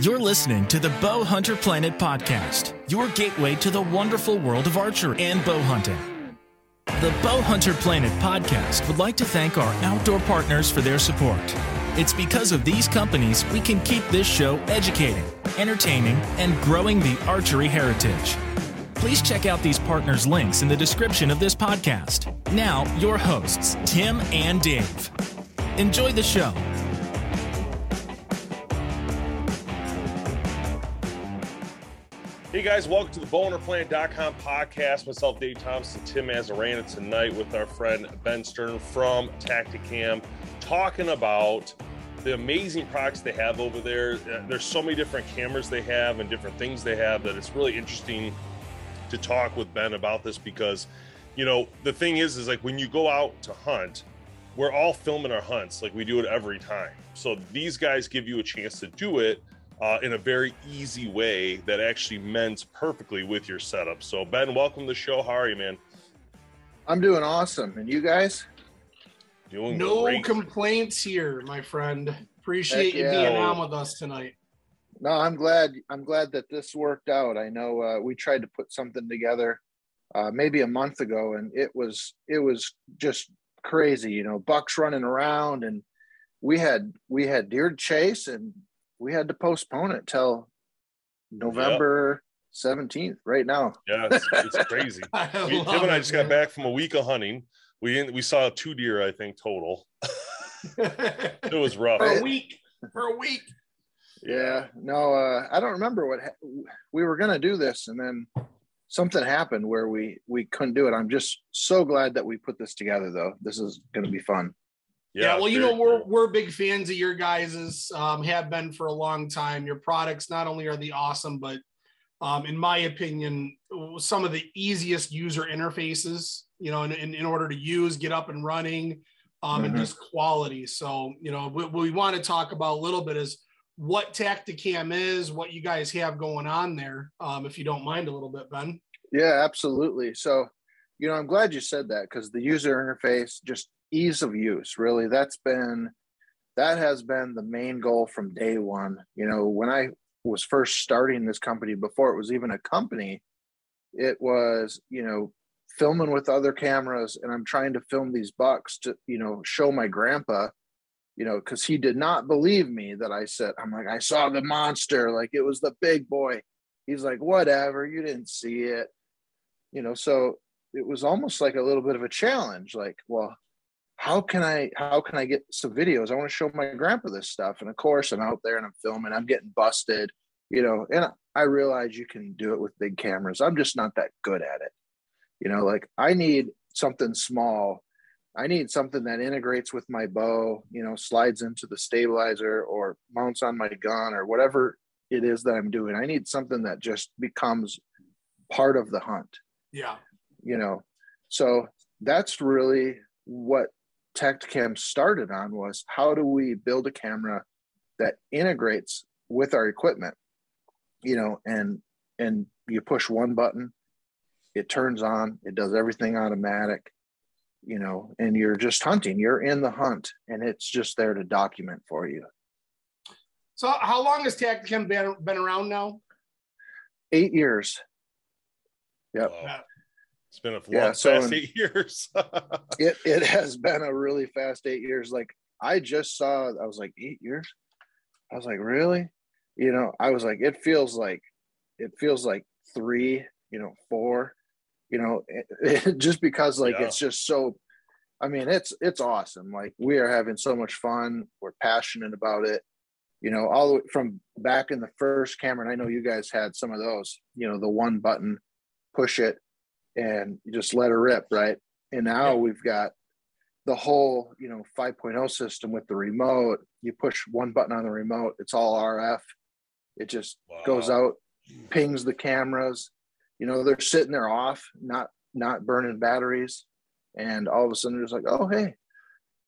You're listening to the Bow Hunter Planet podcast, your gateway to the wonderful world of archery and bow hunting. The Bow Hunter Planet podcast would like to thank our outdoor partners for their support. It's because of these companies we can keep this show educating, entertaining, and growing the archery heritage. Please check out these partners' links in the description of this podcast. Now, your hosts, Tim and Dave. Enjoy the show. Hey guys, welcome to the bowhunterplanet.com podcast. Myself, Dave Thompson, Tim Mazarana tonight with our friend Ben Stern from Tactacam, talking about the amazing products they have over there. Uh, There's so many different cameras they have and different things they have that it's really interesting to talk with Ben about this because, you know, the thing is, is like when you go out to hunt, we're all filming our hunts, like we do it every time. So these guys give you a chance to do it uh, in a very easy way that actually mends perfectly with your setup. So Ben, welcome to the show. How are you, man? I'm doing awesome. And you guys? Doing No great. complaints here, my friend. Appreciate Heck you yeah. being on with us tonight. No, I'm glad. I'm glad that this worked out. I know uh, we tried to put something together uh, maybe a month ago, and it was it was just crazy. You know, bucks running around, and we had we had deer chase, and we had to postpone it till November seventeenth. Right now, yeah, it's, it's crazy. I We, Tim and I it, just got man. back from a week of hunting. We didn't, we saw two deer, I think, total. It was rough. for a week. For a week. yeah. No, uh, I don't remember what ha- we were gonna do this, and then something happened where we we couldn't do it. I'm just so glad that we put this together, though. This is gonna be fun. Yeah, well, you very know, we're we're big fans of your guys's, um, have been for a long time. Your products not only are they awesome, but um, in my opinion, some of the easiest user interfaces, you know, in, in, in order to use, get up and running, um, and Mhm. just quality. So, you know, what we want to talk about a little bit is what Tactacam is, what you guys have going on there, um, if you don't mind a little bit, Ben. Yeah, absolutely. So, you know, I'm glad you said that because the user interface, just ease of use, really, that's been that has been the main goal from day one. You know, when I was first starting this company before it was even a company, it was, you know, filming with other cameras and I'm trying to film these bucks to, you know, show my grandpa, you know, because he did not believe me that I said, I'm like, I saw the monster, like it was the big boy. He's like, whatever, you didn't see it you know so it was almost like a little bit of a challenge like well how can i how can i get some videos? I want to show my grandpa this stuff and of course i'm out there and i'm filming i'm getting busted you know and i realize you can do it with big cameras. I'm just not that good at it. You know like i need something small. I need something that integrates with my bow you know slides into the stabilizer or mounts on my gun or whatever it is that i'm doing. I need something that just becomes part of the hunt. Yeah. you know so that's really what tactacam started on was how do we build a camera that integrates with our equipment you know and and you push one button it turns on it does everything automatic you know and you're just hunting you're in the hunt and it's just there to document for you So, how long has Tactacam been, been around now? eight years Yep. Wow. It's been a long, Yeah, so fast in- eight years. it it has been a really fast eight years. Like I just saw, I was like eight years. I was like, really? You know, I was like, it feels like, it feels like three. You know, four. You know, just because like Yeah. it's just so. I mean, it's it's awesome. Like we are having so much fun. We're passionate about it. You know, all the way from back in the first camera, and I know you guys had some of those. You know, the one button, push it, and you just let her rip, right? And now Yeah. we've got the whole you know 5.0 system with the remote. You push one button on the remote it's all rf it just wow. goes out pings the cameras. You know they're sitting there off not not burning batteries. And all of a sudden it's like oh hey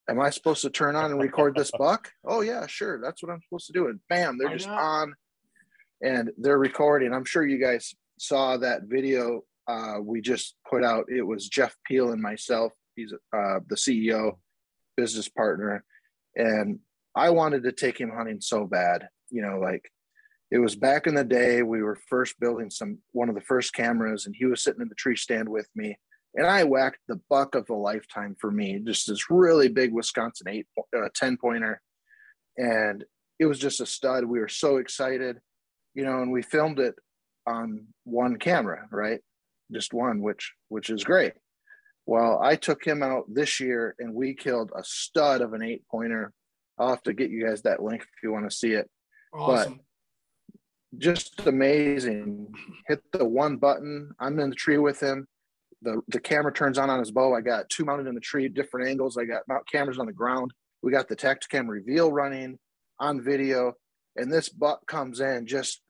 am i supposed to turn on and record this buck? Oh yeah sure that's what i'm supposed to do. And bam they're just on and they're recording. I'm sure you guys saw that video uh, we just put out it was jeff peel and myself He's uh, the CEO, business partner, and I wanted to take him hunting so bad. You know, like it was back in the day. We were first building some one of the first cameras, and he was sitting in the tree stand with me, and I whacked the buck of a lifetime for me. Just this really big Wisconsin eight uh, 10 pointer, and it was just a stud. We were so excited, you know, and we filmed it on one camera, right? Just one, which which is great. Well, I took him out this year and we killed a stud of an eight pointer. I'll have to get you guys that link if you want to see it. Awesome. But just amazing. Hit the one button. I'm in the tree with him. The, the camera turns on on his bow. I got two mounted in the tree, at different angles. I got mount cameras on the ground. We got the Tactacam reveal running on video. And this buck comes in just,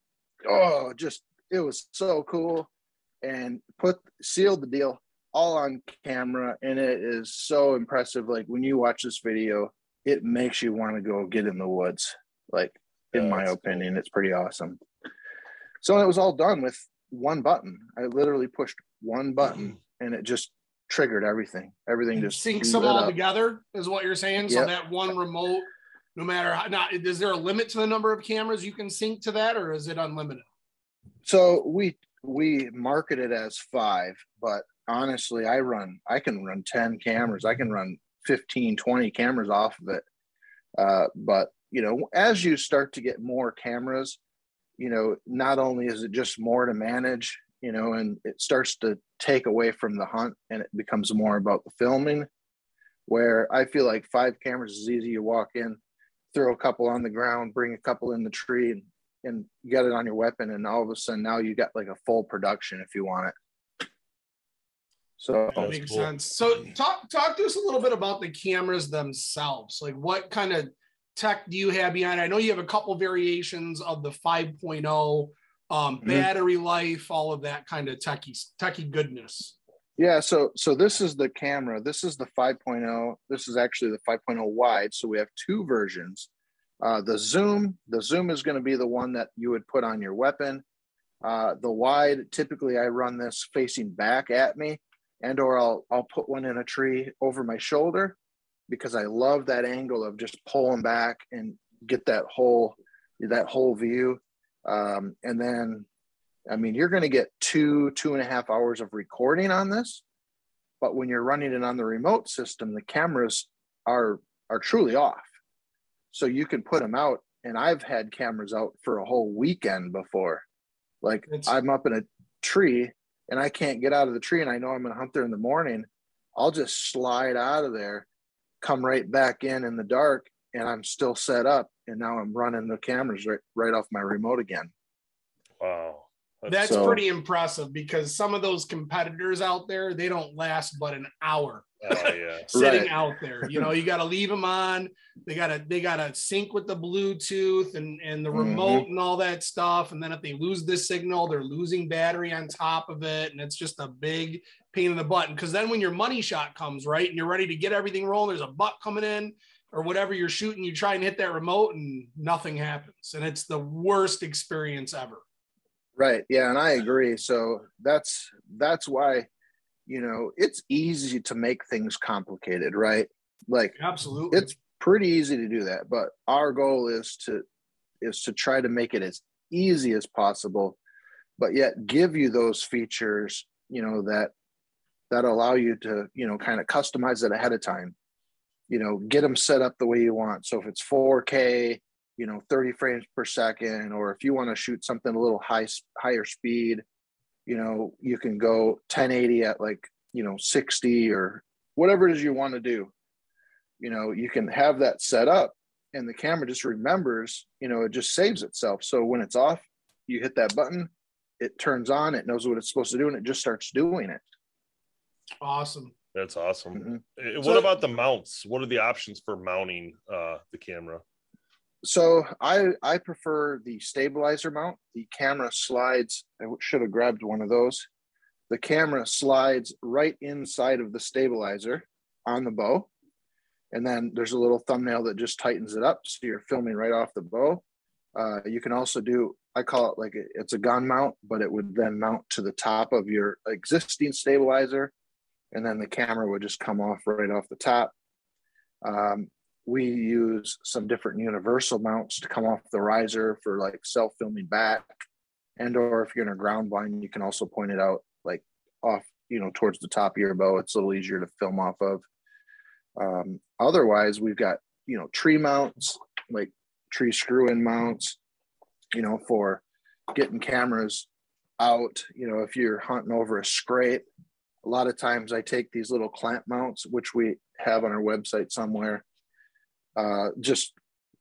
oh, just, it was so cool. And put, sealed the deal all on camera and it is so impressive. Like when you watch this video it makes you want to go get in the woods. Like in my opinion it's pretty awesome. So it was all done with one button i literally pushed one button mm-hmm. and it just triggered everything. Everything just syncs them all up. together is what you're saying? So yep. that one remote no matter how not is there a limit to the number of cameras you can sync to that or is it unlimited? So we we market it as five but honestly, I run, I can run 10 cameras. I can run 15, 20 cameras off of it. Uh, but, you know, as you start to get more cameras, you know, not only is it just more to manage, you know, and it starts to take away from the hunt and it becomes more about the filming. Where I feel like five cameras is easy. You walk in, throw a couple on the ground, bring a couple in the tree, and, and you got it on your weapon. And all of a sudden, now you got like a full production if you want it. So that makes cool. sense. So talk talk to us a little bit about the cameras themselves. Like what kind of tech do you have behind? I know you have a couple variations of the 5.0 um, mm-hmm. battery life, all of that kind of techie techie goodness. Yeah, so so this is the camera. This is the 5.0. This is actually the 5.0 wide. So we have two versions. Uh, the zoom, the zoom is going to be the one that you would put on your weapon. Uh, the wide, typically I run this facing back at me and or I'll I'll put one in a tree over my shoulder because I love that angle of just pulling back and get that whole that whole view. Um, and then, I mean, you're going to get two two and a half hours of recording on this, but when you're running it on the remote system, the cameras are are truly off, so you can put them out. And I've had cameras out for a whole weekend before. Like it's, I'm up in a tree and I can't get out of the tree and I know I'm going to hunt there in the morning, I'll just slide out of there, come right back in in the dark, and I'm still set up. And now I'm running the cameras right, right off my remote again. Wow. That's, That's so, pretty impressive because some of those competitors out there, they don't last but an hour. Oh, yeah. sitting right. out there. You know, you got to leave them on. They got to they got to sync with the Bluetooth and and the remote mm-hmm. and all that stuff. And then if they lose this signal, they're losing battery on top of it, and it's just a big pain in the butt. Because then when your money shot comes right and you're ready to get everything rolling, there's a buck coming in or whatever you're shooting. You try and hit that remote, and nothing happens, and it's the worst experience ever. Right. Yeah, and I agree. So that's that's why you know it's easy to make things complicated, right? Like absolutely, it's pretty easy to do that. But our goal is to is to try to make it as easy as possible, but yet give you those features, you know, that that allow you to you know kind of customize it ahead of time you know get them set up the way you want so if it's 4k you know 30 frames per second or if you want to shoot something a little high higher speed you know you can go 1080 at like you know 60 or whatever it is you want to do you know you can have that set up and the camera just remembers you know it just saves itself so when it's off you hit that button it turns on it knows what it's supposed to do and it just starts doing it awesome That's awesome. Mhm. Uh, What So- about the mounts? What are the options for mounting uh, the camera? So I I prefer the stabilizer mount. The camera slides. I should have grabbed one of those. The camera slides right inside of the stabilizer on the bow, and then there's a little thumbnail that just tightens it up, so you're filming right off the bow. Uh, you can also do. I call it like it's a gun mount, but it would then mount to the top of your existing stabilizer, and then the camera would just come off right off the top. Um, we use some different universal mounts to come off the riser for like self-filming back and or if you're in a ground blind you can also point it out like off you know towards the top of your bow. It's a little easier to film off of. Um, otherwise we've got you know tree mounts like tree screw in mounts you know for getting cameras out. You know if you're hunting over a scrape a lot of times i take these little clamp mounts which we have on our website somewhere uh, just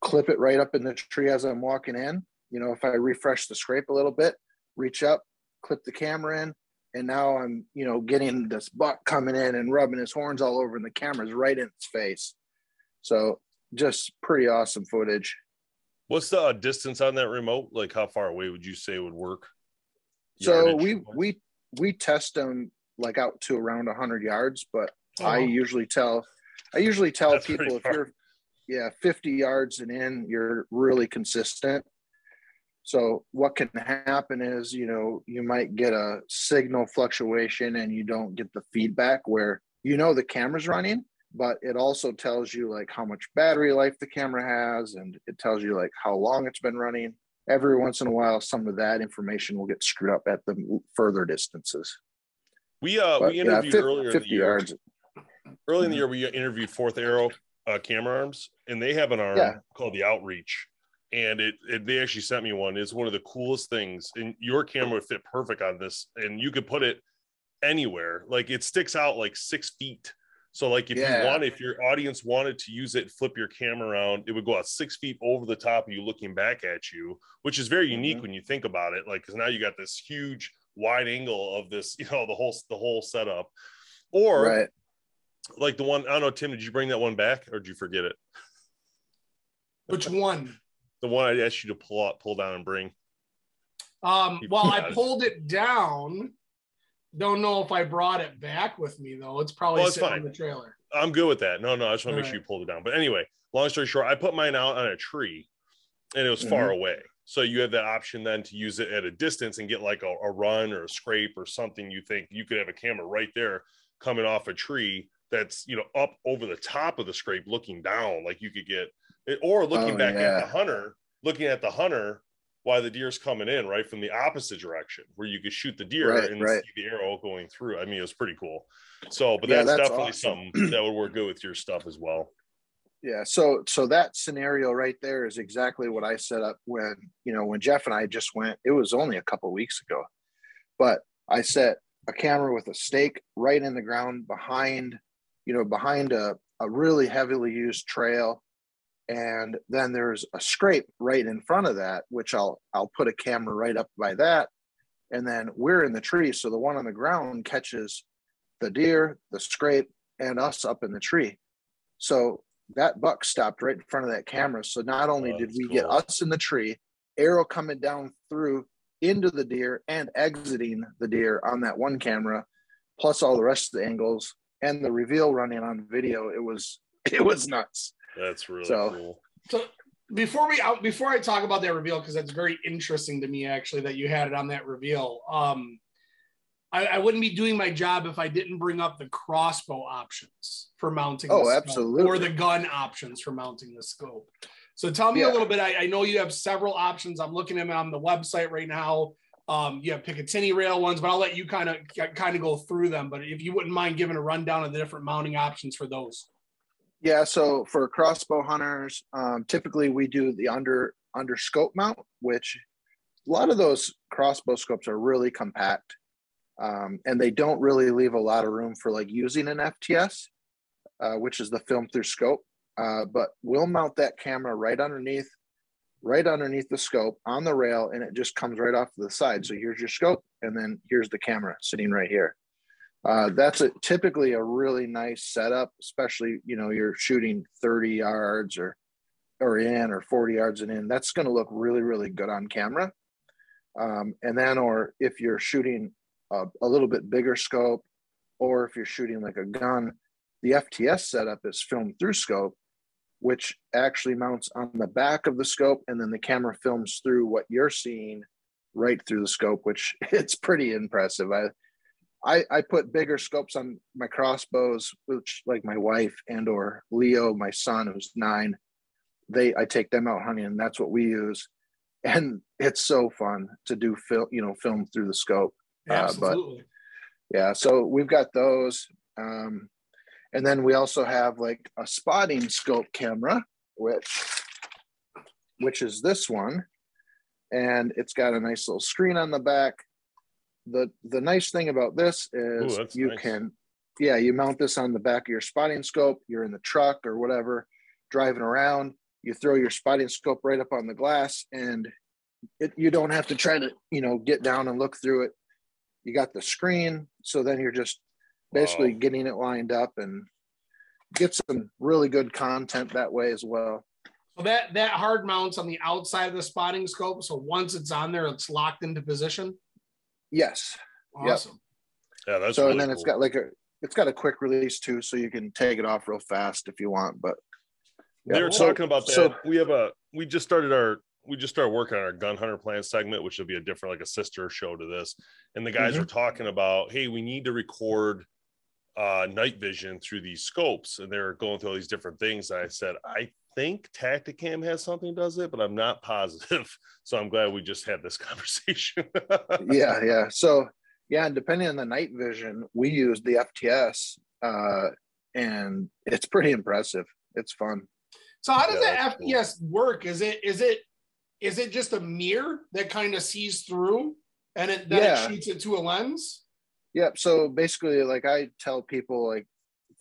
clip it right up in the tree as I'm walking in. You know, if I refresh the scrape a little bit, reach up, clip the camera in, and now I'm, you know, getting this buck coming in and rubbing his horns all over, and the camera's right in its face. So just pretty awesome footage. What's the uh, distance on that remote? Like, how far away would you say would work? So Yardage we wise? we we test them like out to around 100 yards, but I Oh. usually tell I usually tell That's people if you're yeah 50 yards and in, you're really consistent. So what can happen is you know you might get a signal fluctuation and you don't get the feedback where you know the camera's running, but it also tells you like how much battery life the camera has and it tells you like how long it's been running. Every once in a while, some of that information will get screwed up at the further distances. we uh But, we yeah, interviewed fif- earlier in the year. yards. Early in the Mhm. year, we interviewed Fourth Arrow uh, camera arms, and they have an arm Yeah. called the Outreach. And it, it they actually sent me one. It's one of the coolest things. And your camera would fit perfect on this, and you could put it anywhere. Like it sticks out like six feet. So like if Yeah. you want, if your audience wanted to use it, flip your camera around, it would go out six feet over the top of you, looking back at you, which is very unique Mhm. when you think about it. Like because now you got this huge wide angle of this, you know, the whole the whole setup. Or Right. Like the one I don't know, Tim, did you bring that one back or did you forget it? Which one? The one I asked you to pull up, pull down, and bring. Um, well, I pulled it down. Don't know if I brought it back with me though. It's probably Well, it's sitting fine. in the trailer. I'm good with that. No, no, I just want to make All sure you pulled it down. But anyway, long story short, I put mine out on a tree, and it was Mm-hmm. far away. So you have that option then to use it at a distance and get like a, a run or a scrape or something. You think you could have a camera right there coming off a tree that's you know up over the top of the scrape, looking down, like you could get it, or looking Oh, back at the hunter, looking at the hunter why the deer's coming in, right from the opposite direction, where you could shoot the deer Right, and right. see the arrow going through. I mean, it was pretty cool. So, but Yeah, that's, that's definitely awesome. something that would work good with your stuff as well. Yeah. So so that scenario right there is exactly what I set up when, you know, when Jeff and I just went, it was only a couple weeks ago. But I set a camera with a stake right in the ground behind, you know, behind a, a really heavily used trail. And then there's a scrape right in front of that, which I'll I'll put a camera right up by that. And then we're in the tree. So the one on the ground catches the deer, the scrape, and us up in the tree. So that buck stopped right in front of that camera. So not oh, only Oh, did we get us in the tree, arrow coming down through into the deer and exiting the deer on that one camera, plus all the rest of the angles and the reveal running on video, it was it was nuts. That's really So- cool. So before we out before I talk about that reveal, because that's very interesting to me actually that you had it on that reveal. Um I, I wouldn't be doing my job if I didn't bring up the crossbow options for mounting. Oh, the scope, absolutely. Or the gun options for mounting the scope. So tell me a little bit. I, I know you have several options. I'm looking at them on the website right now. Um, you have Picatinny rail ones, but I'll let you kind of kind of go through them. But if you wouldn't mind giving a rundown of the different mounting options for those. Yeah, so for crossbow hunters, um, typically we do the under under scope mount, which a lot of those crossbow scopes are really compact, um, and they don't really leave a lot of room for like using an FTS, uh, which is the film through scope. Uh, but we'll mount that camera right underneath, right underneath the scope on the rail, and it just comes right off to the side. So here's your scope, and then here's the camera sitting right here. Uh, that's a typically a really nice setup, especially you know you're shooting 30 yards or or in or 40 yards and in. That's going to look really really good on camera. Um, and then, or if you're shooting a, a little bit bigger scope, or if you're shooting like a gun, the FTS setup is filmed through scope, which actually mounts on the back of the scope, and then the camera films through what you're seeing right through the scope, which it's pretty impressive. I I, I put bigger scopes on my crossbows, which like my wife and or Leo, my son, who's nine, they I take them out hunting, and that's what we use. And it's so fun to do film, you know, film through the scope. Absolutely. Uh, but yeah, so we've got those. Um, and then we also have like a spotting scope camera, which which is this one. And it's got a nice little screen on the back. The the nice thing about this is Ooh, you nice. can yeah you mount this on the back of your spotting scope. You're in the truck or whatever driving around. You throw your spotting scope right up on the glass and it, you don't have to try to you know get down and look through it. You got the screen. So then you're just basically Wow. getting it lined up and get some really good content that way as well So that that hard mounts on the outside of the spotting scope. So once it's on there, it's locked into position. yes Yep. Awesome. Yeah, that's so really and then it's got like a it's got a quick release too so you can take it off real fast if you want but yeah, they're so- talking about that. so- we have a we just started our we just started working on our gun hunter plan segment, which will be a different like a sister show to this. And the guys Mhm. were talking about, hey, we need to record uh night vision through these scopes, and they're going through all these different things. And I said, I think Tactacam has something does it, but I'm not positive. So I'm glad we just had this conversation. yeah yeah so yeah and depending on the night vision we use the fts uh and it's pretty impressive it's fun So how does Yeah, that that's cool. Work? Is it is it is it just a mirror that kind of sees through and it then Yeah. it shoots it to a lens? Yep so basically like i tell people like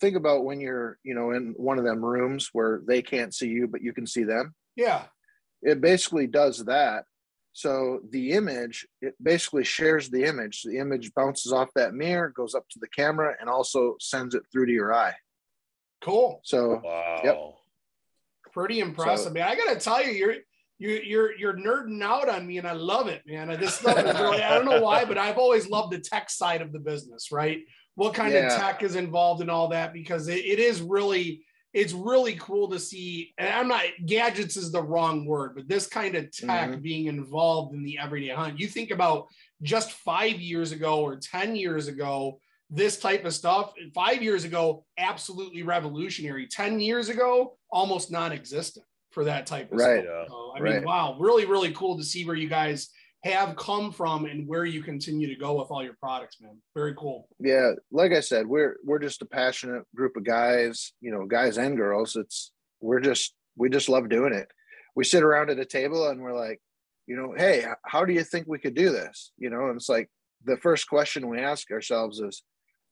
think about when you're you know in one of them rooms where they can't see you but you can see them Yeah. it basically does that so the image it basically shares the image the image bounces off that mirror goes up to the camera and also sends it through to your eye Cool. so wow. Pretty impressive, So- man. I gotta tell you, you're you you're you're nerding out on me, and I love it, man. I just love it. Really, I don't know why, but I've always loved the tech side of the business, right? What kind of tech is involved in all that? Because it, it is really it's really cool to see. And I'm not gadgets is the wrong word, but this kind of tech Mhm. being involved in the everyday hunt. You think about just five years ago or ten years ago, this type of stuff. Five years ago, absolutely revolutionary. Ten years ago, almost non-existent for that type of Right. stuff. So, I mean, wow, really, really cool to see where you guys have come from and where you continue to go with all your products, man. Very cool. yeah like i said we're we're just a passionate group of guys you know guys and girls it's we're just we just love doing it we sit around at a table and we're like you know hey how do you think we could do this you know and it's like the first question we ask ourselves is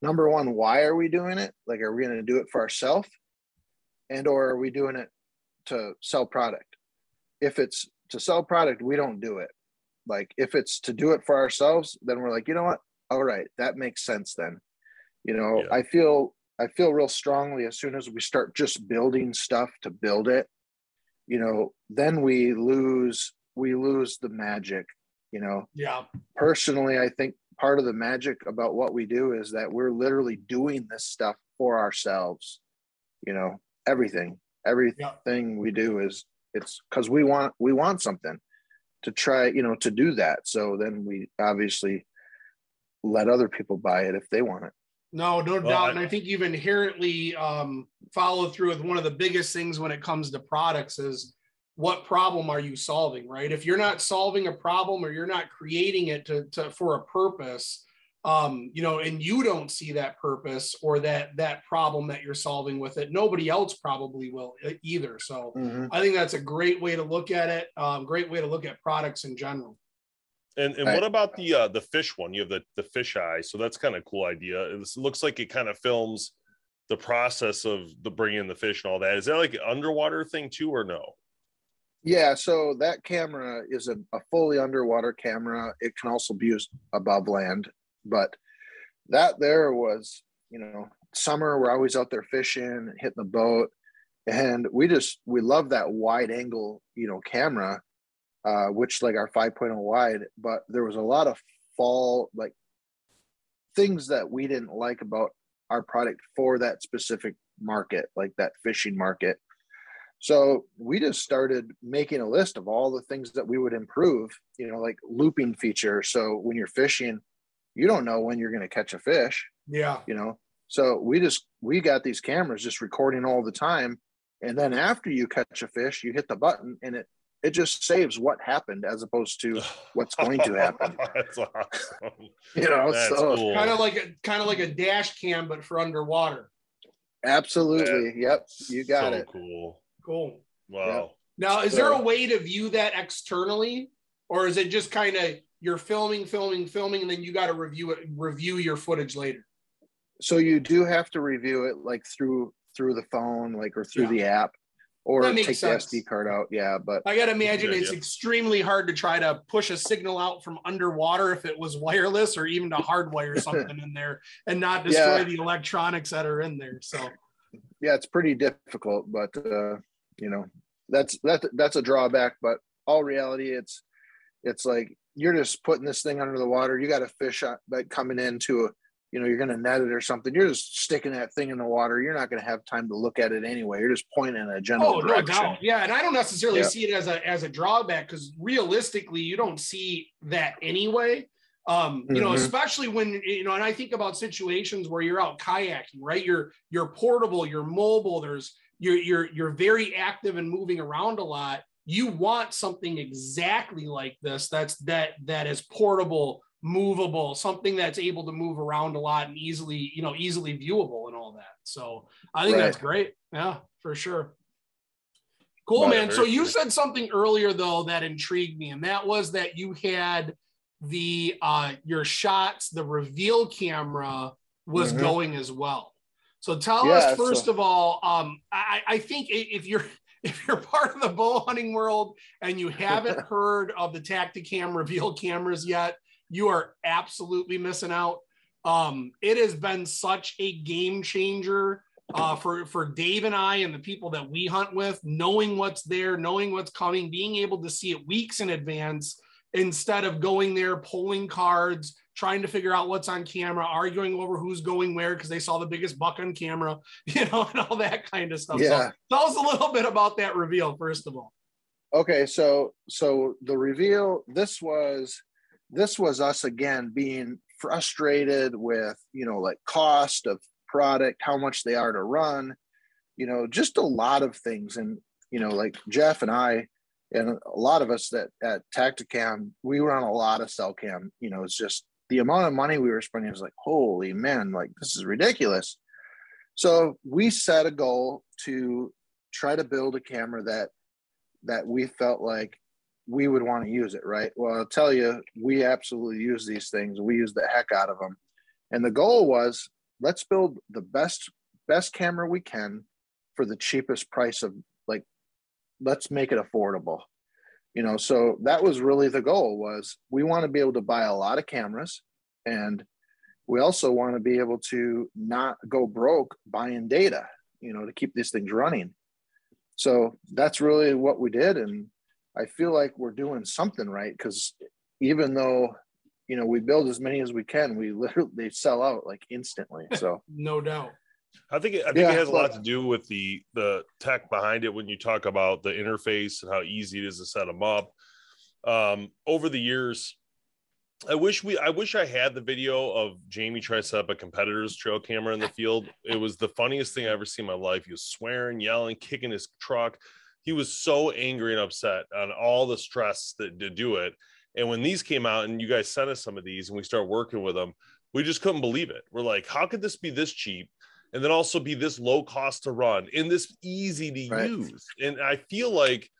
number one why are we doing it like are we going to do it for ourselves and or are we doing it to sell product. If it's to sell product we don't do it. Like if it's to do it for ourselves then we're like you know what? All right that makes sense then. You know Yeah. i feel i feel real strongly as soon as we start just building stuff to build it you know then we lose we lose the magic you know? Yeah. personally i think part of the magic about what we do is that we're literally doing this stuff for ourselves you know everything everything we do is it's because we want we want something to try you know to do that so then we obviously let other people buy it if they want it No, no Well, doubt. I- and I think you've inherently um, followed through with one of the biggest things when it comes to products is what problem are you solving, right? If you're not solving a problem or you're not creating it to, to for a purpose, um, you know, and you don't see that purpose or that that problem that you're solving with it, nobody else probably will either. So I think that's a great way to look at it. Um, great way to look at products in general. And and what about the uh the fish one? You have the the fish eye, so that's kind of cool idea. It looks like it kind of films the process of the bringing the fish and all that. Is that like an underwater thing too, or no? yeah so that camera is a, a fully underwater camera it can also be used above land but that there was, you know, summer we're always out there fishing, hitting the boat, and we just we love that wide angle, you know, camera, uh, which like our 5.0 wide. But there was a lot of fall like things that we didn't like about our product for that specific market, like that fishing market. So we just started making a list of all the things that we would improve, you know, like looping feature. So when you're fishing, you don't know when you're going to catch a fish. Yeah. You know, so we just, we got these cameras just recording all the time. And then after you catch a fish, you hit the button and it, it just saves what happened as opposed to what's going to happen. That's awesome. You know, That's so cool. Kind of like a kind of like a dash cam, but for underwater. absolutely. Yep. You got so it. Cool. Cool. Wow. Now, is there a way to view that externally, or is it just kind of you're filming, filming, filming, and then you got to review it, review your footage later? so you do have to review it like through through the phone like or through Yeah. the app or take sense. the sd card out yeah but I got to imagine Good it's idea. extremely hard to try to push a signal out from underwater if it was wireless, or even to hardwire something in there and not destroy Yeah. the electronics that are in there. So, yeah it's pretty difficult but uh you know that's that that's a drawback but all reality it's it's like you're just putting this thing under the water you got a fish on, like coming into a you know you're going to net it or something you're just sticking that thing in the water you're not going to have time to look at it anyway you're just pointing in a general oh no doubt, yeah. And I don't necessarily Yeah. see it as a as a drawback because realistically, you don't see that anyway. Um, you know, Mhm. especially when you know, and I think about situations where you're out kayaking, right? You're you're portable, you're mobile. There's you're you're you're very active and moving around a lot. You want something exactly like this. That's that that is portable, movable, something that's able to move around a lot and easily, you know, easily viewable and all that. So I think Right. that's great. Yeah, for sure. Cool, Right, man. So you said something earlier though that intrigued me, and that was that you had the uh your shots, the reveal camera was Mhm. going as well. So tell Yeah, us first so- of all, um, I, I think if you're if you're part of the bow hunting world and you haven't heard of the Tactacam reveal cameras yet, you are absolutely missing out. Um, it has been such a game changer uh, for for Dave and I and the people that we hunt with, knowing what's there, knowing what's coming, being able to see it weeks in advance instead of going there pulling cards, trying to figure out what's on camera, arguing over who's going where because they saw the biggest buck on camera, you know, and all that kind of stuff. Yeah. So tell us a little bit about that reveal first of all. okay so so the reveal this was this was us again being frustrated with you know like cost of product how much they are to run you know just a lot of things and you know like jeff and i and a lot of us that at tactacam we run a lot of cell cam you know it's just the amount of money we were spending was like holy man like this is ridiculous so we set a goal to try to build a camera that that we felt like we would want to use it, right? Well, I'll tell you, we absolutely use these things. We use the heck out of them. And the goal was let's build the best best camera we can for the cheapest price of let's make it affordable. You know, so that was really the goal was we want to be able to buy a lot of cameras and we also want to be able to not go broke buying data, you know, to keep these things running so that's really what we did and i feel like we're doing something right because even though you know we build as many as we can we literally they sell out like instantly so No doubt. I think it, I think Yeah, it has a lot to do with the the tech behind it when you talk about the interface and how easy it is to set them up. Um, over the years, I wish we I wish I had the video of Jamie trying to set up a competitor's trail camera in the field. It was the funniest thing I ever seen in my life. He was swearing, yelling, kicking his truck. He was so angry and upset on all the stress that to do it. And when these came out and you guys sent us some of these and we started working with them, we just couldn't believe it. We're like, how could this be this cheap? And then also be this low cost to run and this easy to Right. use. And I feel like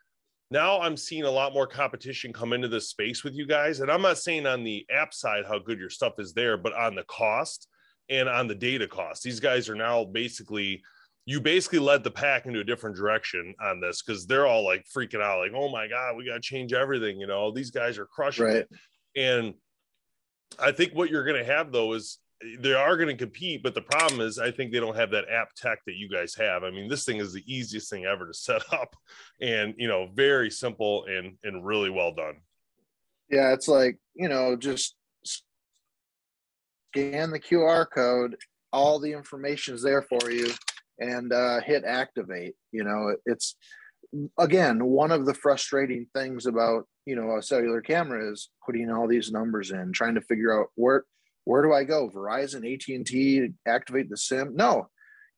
now I'm seeing a lot more competition come into this space with you guys. And I'm not saying on the app side how good your stuff is there, but on the cost and on the data cost. These guys are now basically you basically led the pack into a different direction on this because they're all like freaking out, like, oh my God, we got to change everything. You know, these guys are crushing Right. it. And I think what you're going to have though is they are going to compete, but the problem is, I think they don't have that app tech that you guys have. I mean, this thing is the easiest thing ever to set up, and you know, very simple and and really well done. Yeah, it's like you know, just scan the QR code. All the information is there for you, and uh, hit activate. You know, it's again one of the frustrating things about you know a cellular camera is putting all these numbers in, trying to figure out where where do I go? Verizon, AT&T, activate the SIM? No,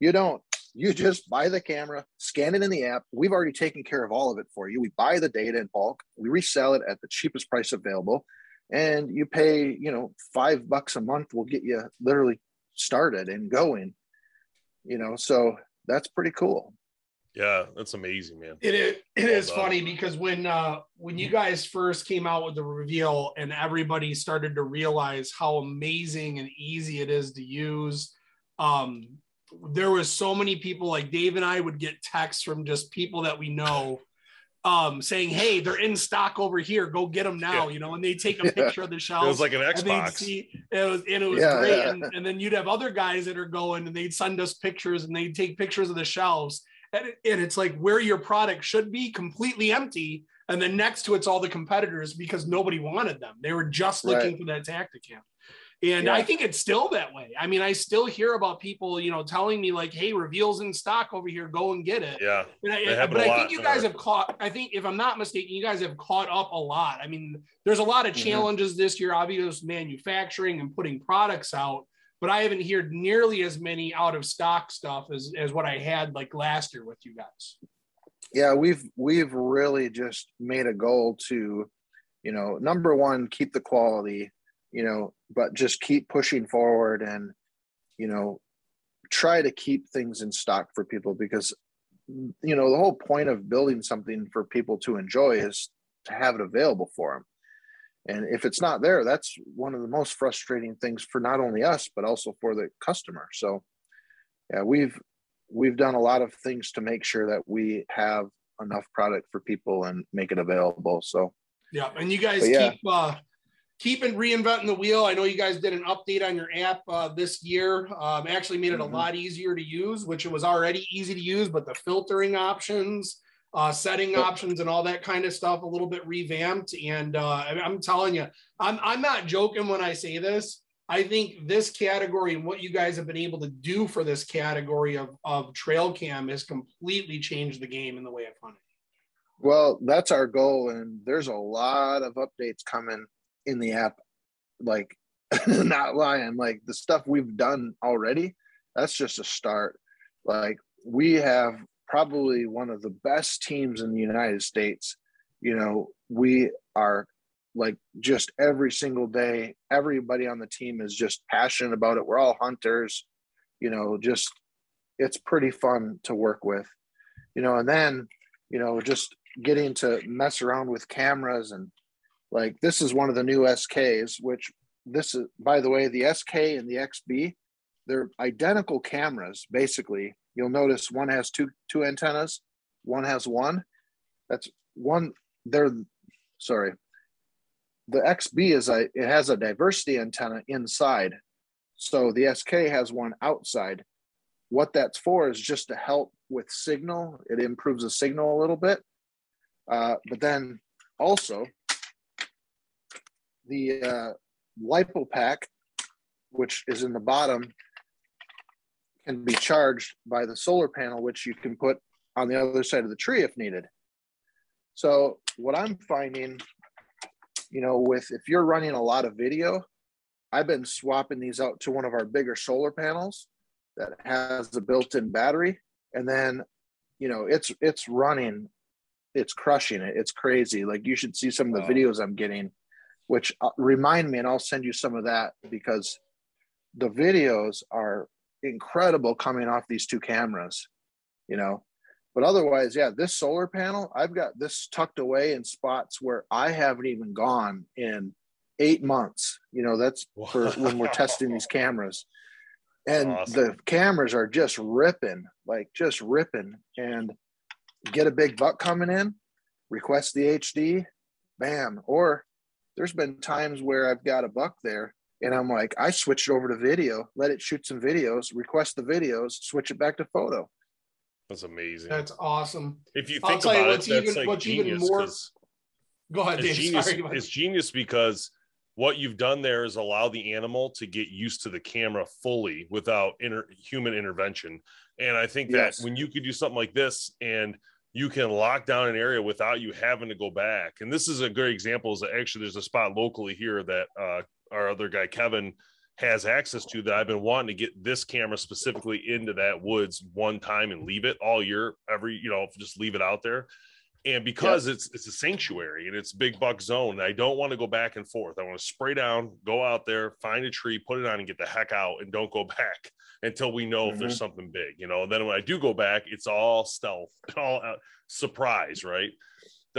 you don't. You just buy the camera, scan it in the app. We've already taken care of all of it for you. We buy the data in bulk, we resell it at the cheapest price available, and you pay, you know, five bucks a month will get you literally started and going. You know, so that's pretty cool. Yeah, that's amazing, man. It is. It well is funny because when uh, when you guys first came out with the reveal and everybody started to realize how amazing and easy it is to use, um, there was so many people like Dave and I would get texts from just people that we know um, saying, "Hey, they're in stock over here. Go get them now." Yeah. You know, and they take a picture of the shelf. It was like an Xbox. See, it was and it was yeah, great. Yeah. And, and then you'd have other guys that are going and they'd send us pictures and they'd take pictures of the shelves and, it, and it's like where your product should be completely empty and then next to it's all the competitors because nobody wanted them they were just looking right. for that tactacam and yeah. i think it's still that way i mean i still hear about people you know telling me like hey reveals in stock over here go and get it yeah I, but i think you guys have caught i think if i'm not mistaken you guys have caught up a lot i mean there's a lot of mm-hmm. challenges mm-hmm. this year obviously manufacturing and putting products out but I haven't heard nearly as many out of stock stuff as, as what I had like last year with you guys. Yeah, we've we've really just made a goal to, you know, number one, keep the quality, you know, but just keep pushing forward and, you know, try to keep things in stock for people because you know the whole point of building something for people to enjoy is to have it available for them and if it's not there that's one of the most frustrating things for not only us but also for the customer so yeah we've we've done a lot of things to make sure that we have enough product for people and make it available so yeah and you guys yeah. keep uh keeping reinventing the wheel i know you guys did an update on your app uh, this year um, actually made it mm-hmm. a lot easier to use which it was already easy to use but the filtering options uh, setting options and all that kind of stuff a little bit revamped. And uh, I'm telling you, I'm, I'm not joking when I say this. I think this category and what you guys have been able to do for this category of, of trail cam has completely changed the game in the way of hunting. Well, that's our goal. And there's a lot of updates coming in the app. Like, not lying, like the stuff we've done already, that's just a start. Like, we have probably one of the best teams in the United States. You know, we are like just every single day, everybody on the team is just passionate about it. We're all hunters, you know, just it's pretty fun to work with, you know, and then, you know, just getting to mess around with cameras and like this is one of the new SKs, which this is by the way, the SK and the XB, they're identical cameras basically You'll notice one has two two antennas, one has one. That's one. They're sorry. The XB is a it has a diversity antenna inside, so the SK has one outside. What that's for is just to help with signal. It improves the signal a little bit, uh, but then also the uh, lipo pack, which is in the bottom, can be charged by the solar panel, which you can put on the other side of the tree if needed. So what I'm finding, you know, with if you're running a lot of video, I've been swapping these out to one of our bigger solar panels that has a built-in battery, and then, you know, it's it's running, it's crushing it. It's crazy. Like you should see some of the videos I'm getting, which uh, remind me, and I'll send you some of that because the videos are incredible coming off these two cameras, you know. But otherwise, yeah, this solar panel, I've got this tucked away in spots where I haven't even gone in eight months. You know, that's for when we're testing these cameras. And awesome. the cameras are just ripping, like just ripping. And get a big buck coming in, request the HD, bam. Or there's been times where I've got a buck there And I'm like, I switched over to video, let it shoot some videos, request the videos, switch it back to photo. That's amazing. That's awesome. If you I'll think tell you about what's it, that's even- like what's even genius. more- Go ahead, It's Dave. genius. Sorry. It's genius because what you've done there is allow the animal to get used to the camera fully without inter- human intervention. And I think that Yes. when you could do something like this and you can lock down an area without you having to go back. And this is a good example. Is that actually there's a spot locally here that uh, our other guy Kevin has access to that I've been wanting to get this camera specifically into that woods one time and leave it all year, every you know, just leave it out there. And because it's it's a sanctuary and it's big buck zone, I don't want to go back and forth. I want to spray down, go out there, find a tree, put it on, and get the heck out, and don't go back until we know if there's something big, you know. And then when I do go back, it's all stealth, all uh, surprise, right?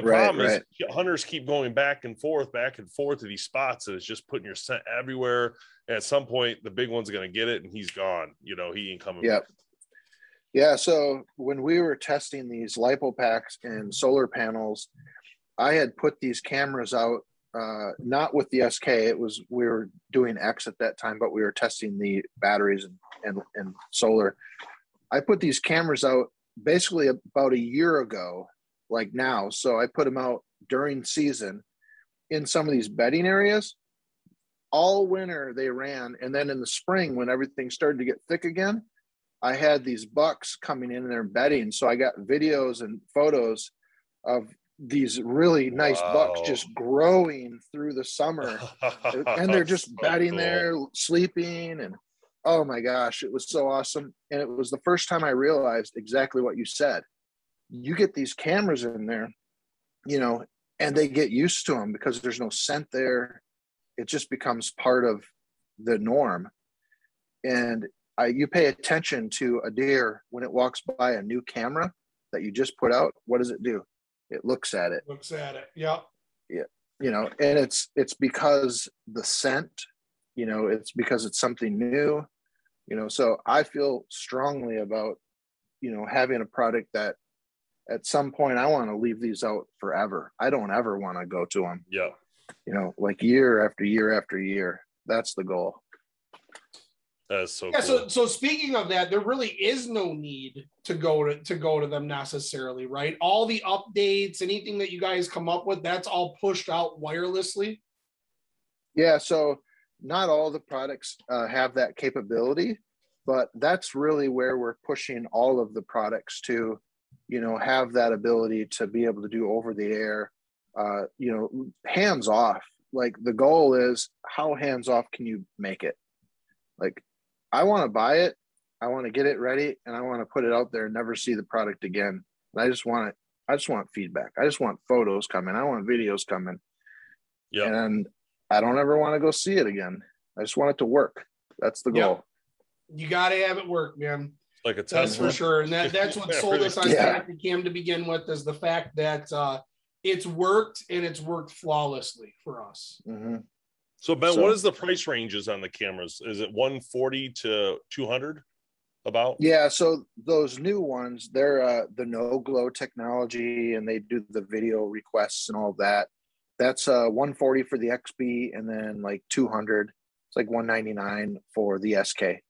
The Right, problem right. is hunters keep going back and forth, back and forth to these spots, and it's just putting your scent everywhere. And at some point, the big one's gonna get it, and he's gone. You know, he ain't coming. Yep. back. Yeah. So when we were testing these lipo packs and solar panels, I had put these cameras out, uh, not with the SK. It was we were doing X at that time, but we were testing the batteries and and, and solar. I put these cameras out basically about a year ago, like now. So I put them out during season in some of these bedding areas. All winter they ran, and then in the spring when everything started to get thick again, I had these bucks coming in there bedding. So I got videos and photos of these really nice bucks just growing through the summer. and they're just So bedding cool. there, sleeping. And oh my gosh, it was so awesome. And it was the first time I realized exactly what you said. You get these cameras in there, you know, and they get used to them because there's no scent there. It just becomes part of the norm. And I, you pay attention to a deer when it walks by a new camera that you just put out. What does it do? It looks at it, Looks at it. Yep. you know, and it's it's because the scent, you know, it's because it's something new, you know. So I feel strongly about, you know, having a product that at some point I want to leave these out forever. I don't ever want to go to them, Yeah. you know, like year after year after year. That's the goal. That's so Yeah. cool. So so speaking of that, there really is no need to go to to go to them necessarily, right? All the updates, anything that you guys come up with, that's all pushed out wirelessly. Yeah, so not all the products uh, have that capability, but that's really where we're pushing all of the products to, you know, have that ability to be able to do over the air, uh, you know, hands off. Like the goal is how hands off can you make it? Like, I want to buy it, I want to get it ready, and I want to put it out there and never see the product again. And I just want it. I just want feedback. I just want photos coming. I want videos coming yeah. and I don't ever want to go see it again. I just want it to work. That's the Yep. goal. You got to have it work, man. Like a That's for sure. And that, that's what sold us on Yeah. Cam to begin with is the fact that uh, it's worked and it's worked flawlessly for us. hmm So Ben, So- what is the price ranges on the cameras? Is it 140 to 200 about? Yeah. So those new ones, they're uh, the no glow technology, and they do the video requests and all that. That's uh, 140 for the XB, and then like 200. It's like 199 for the SK.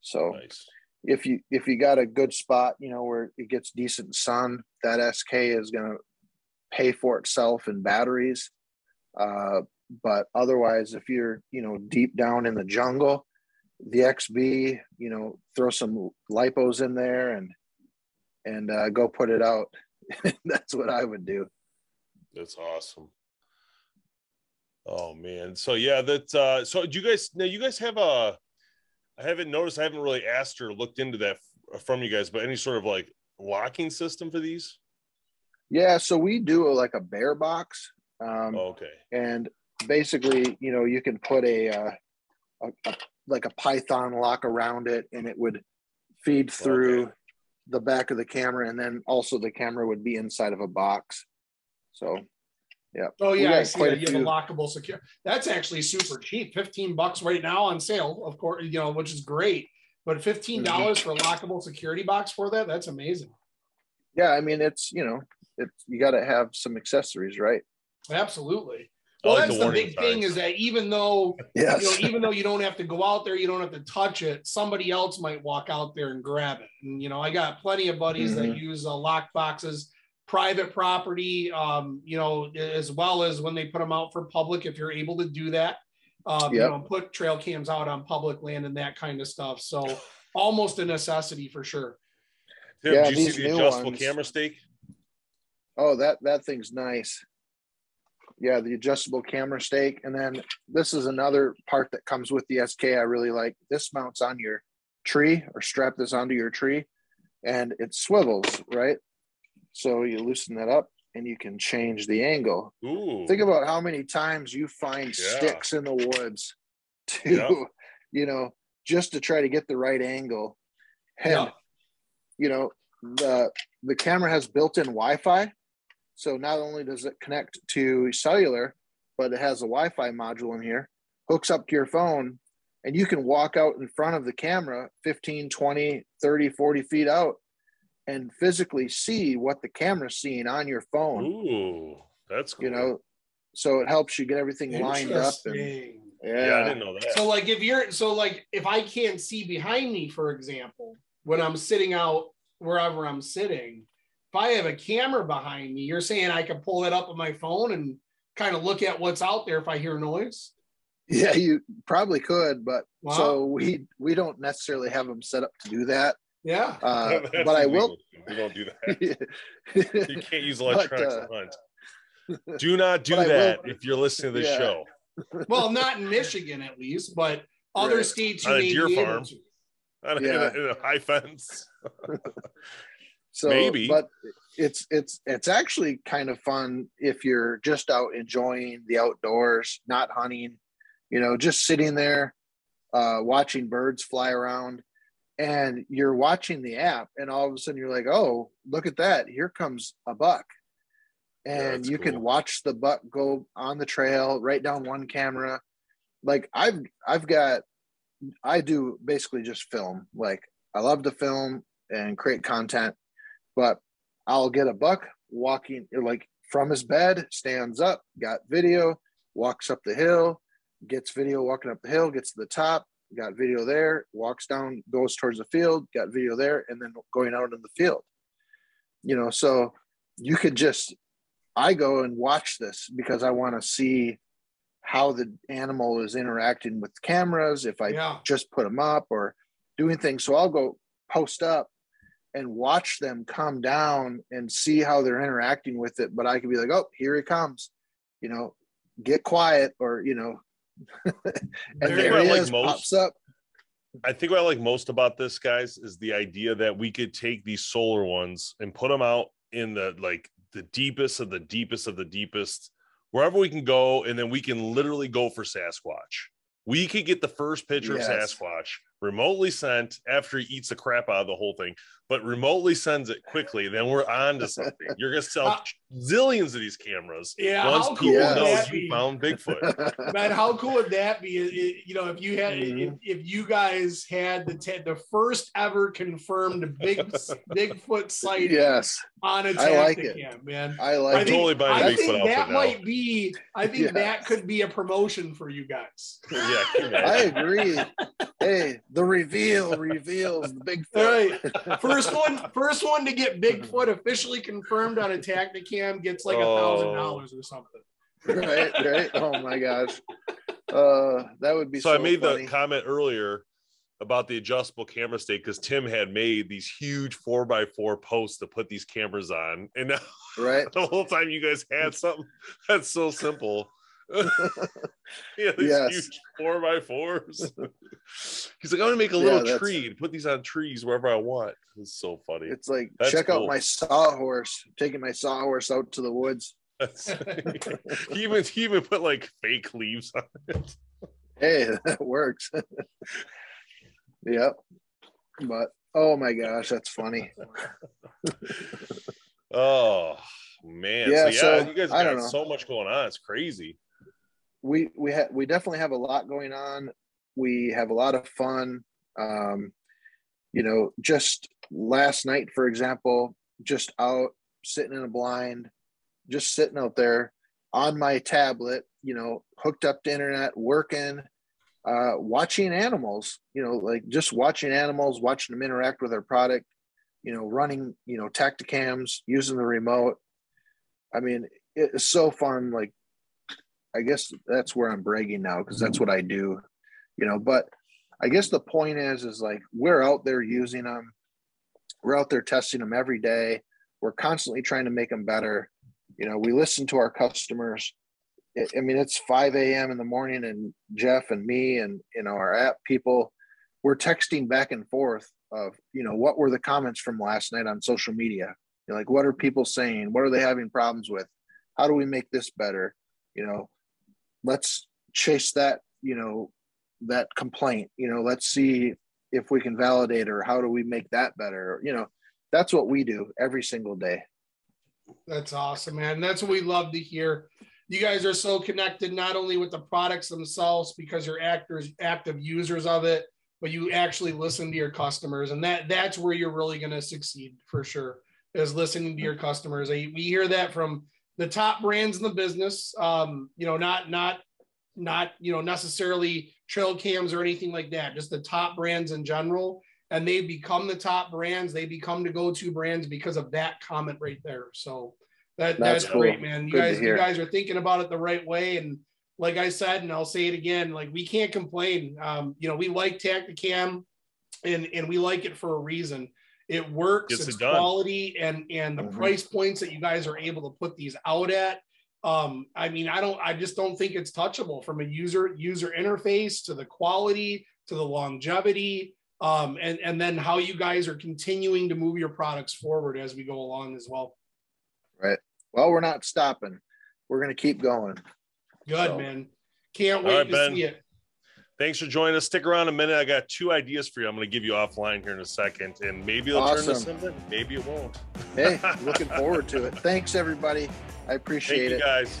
So Nice. If you if you got a good spot, you know where it gets decent sun, that SK is gonna pay for itself in batteries. Uh, but otherwise, if you're you know deep down in the jungle, the XB, you know, throw some lipos in there and and uh, go put it out. That's what I would do. That's awesome. Oh man. So yeah, that uh so do you guys now you guys have a I haven't noticed, I haven't really asked or looked into that from you guys, but any sort of like locking system for these? Yeah, so we do a, like a bear box. Um, Oh, okay. and basically you know you can put a, uh, a, a like a python lock around it and it would feed through Okay. the back of the camera and then also the camera would be inside of a box so yeah Oh We yeah, I see that. a You have a lockable secure. That's actually super cheap. 15 bucks right now on sale, of course, you know, which is great. But $15 for a lockable security box for that, that's amazing. yeah i mean it's you know it's you got to have some accessories right Absolutely. Well, like that's the the, warning big thing is that even though Yes. you know, even though you don't have to go out there, you don't have to touch it. Somebody else might walk out there and grab it. And you know, I got plenty of buddies that use uh, lock boxes, private property, um, you know, as well as when they put them out for public. If you're able to do that, um, you know, put trail cams out on public land and that kind of stuff. So almost a necessity for sure. Tim, Yeah, do you see the adjustable ones- camera stake? Oh, that that thing's nice. Yeah, the adjustable camera stake, and then this is another part that comes with the SK. I really like. This mounts on your tree or strap this onto your tree, and it swivels right. So you loosen that up, and you can change the angle. Ooh. Think about how many times you find Yeah. sticks in the woods to, Yeah. you know, just to try to get the right angle. And Yeah. you know, the the camera has built-in Wi-Fi. So not only does it connect to cellular, but it has a Wi-Fi module in here, hooks up to your phone, and you can walk out in front of the camera 15, 20, 30, 40 feet out and physically see what the camera's seeing on your phone Ooh, that's cool. you know so it helps you get everything lined up and Interesting. yeah, yeah, I didn't know that. So like if you're so like if I can't see behind me, for example, when I'm sitting out wherever I'm sitting, if I have a camera behind me, you're saying I can pull that up on my phone and kind of look at what's out there if I hear noise. yeah you probably could but Wow. so we we don't necessarily have them set up to do that Yeah. uh, That's but i will illegal. We don't do that. You can't use electronics uh, to hunt. Do not do that will- if you're listening to this Yeah. show. Well, not in Michigan at least, but other Right. states you On a may deer be farm. to. On a- Yeah. a, in a high fence. so Maybe. but it's it's it's actually kind of fun if you're just out enjoying the outdoors not hunting you know just sitting there uh watching birds fly around and you're watching the app and all of a sudden you're like oh look at that. Here comes a buck. And that's you cool. can watch the buck go on the trail right down one camera. Like i've i've got i do basically just film. Like i love to film and create content but I'll get a buck walking like from his bed, stands up, got video, walks up the hill, gets video walking up the hill, gets to the top, got video there, walks down, goes towards the field, got video there, and then going out in the field. You know, so you could just, I go and watch this because I want to see how the animal is interacting with cameras, if I Yeah. just put them up or doing things. So I'll go post up and watch them come down and see how they're interacting with it. But I could be like, oh, here he comes, you know, get quiet or, you know, and there what I he like most- pops up. I think what I like most about this, guys, is the idea that we could take these solar ones and put them out in the like the deepest of the deepest of the deepest, wherever we can go, and then we can literally go for Sasquatch. We could get the first picture Yes. of Sasquatch remotely sent after he eats the crap out of the whole thing, but remotely sends it quickly. Then we're on to something. You're gonna sell Uh, zillions of these cameras Yeah, once how people cool would know that you be? found Bigfoot. Man, how cool would that be? It- it- you know, if you had, Mhm. if, if you guys had the te- the first ever confirmed big Bigfoot sighting yes, on a I like it. Tactacam, man. I I like I'm think, totally buying I Bigfoot think outfit that now. might be. I think Yes. that could be a promotion for you guys. yeah, I agree. hey, the reveal reveals the big All right, first one, first one to get Bigfoot officially confirmed on a Tactacam gets like a thousand dollars or something. right, right. Oh my gosh. Uh that would be so, so, I made funny. the comment earlier about the adjustable camera stake because Tim had made these huge four by four posts to put these cameras on, and now right. the whole time you guys had something that's so simple. yeah, these Yes. huge four by fours. He's like, I'm gonna make a little that's- tree and put these on trees wherever I want. It's so funny. It's like That's check cool. out my sawhorse, taking my sawhorse out to the woods. He even he even put like fake leaves on it. Hey, that works. yep. But oh my gosh, that's funny. Oh man. Yeah, so yeah, so, you guys got so much going on. It's crazy. We we have we definitely have a lot going on. We have a lot of fun. Um, you know, just last night, for example, just out sitting in a blind, just sitting out there on my tablet, you know, hooked up to internet, working, uh, watching animals, you know, like just watching animals, watching them interact with our product, you know, running, you know, tactacams, using the remote. I mean, it's so fun. Like, I guess that's where I'm bragging now because that's mm-hmm. what I do, you know. But I guess the point is, is like we're out there using them, we're out there testing them every day. We're constantly trying to make them better. You know, we listen to our customers. I mean, it's 5 a.m. in the morning, and Jeff and me and you know our app people, we're texting back and forth of you know what were the comments from last night on social media. You know, like what are people saying? What are they having problems with? How do we make this better? You know, let's chase that you know that complaint you know let's see if we can validate or how do we make that better? You know that's what we do every single day. That's awesome man. That's what we love to hear. You guys are so connected not only with the products themselves because you're actors active users of it but you actually listen to your customers. And that that's where you're really going to succeed for sure is listening to your customers. We hear that from the top brands in the business. Um, you know, not not not you know necessarily trail cams or anything like that. Just the top brands in general, and they become the top brands. They become the go-to brands because of that comment right there. So that that's, that's cool. great, man. You Good guys you guys are thinking about it the right way and. Like I said, and I'll say it again, like we can't complain. Um, you know, we like Tactacam and and we like it for a reason it works. Gets it's it quality and and the mm-hmm. price points that you guys are able to put these out at. Um, I mean, I don't. I just don't think it's touchable from a user user interface to the quality to the longevity. Um, and and then how you guys are continuing to move your products forward as we go along as well. Right. Well, we're not stopping. We're going to keep going. Good so. man. Can't wait right, to ben. see it. Thanks for joining us. Stick around a minute. I got two ideas for you. I'm going to give you offline here in a second, and maybe it'll awesome. turn to something. Maybe it won't. hey, looking forward to it. Thanks, everybody. I appreciate Thank it. guys.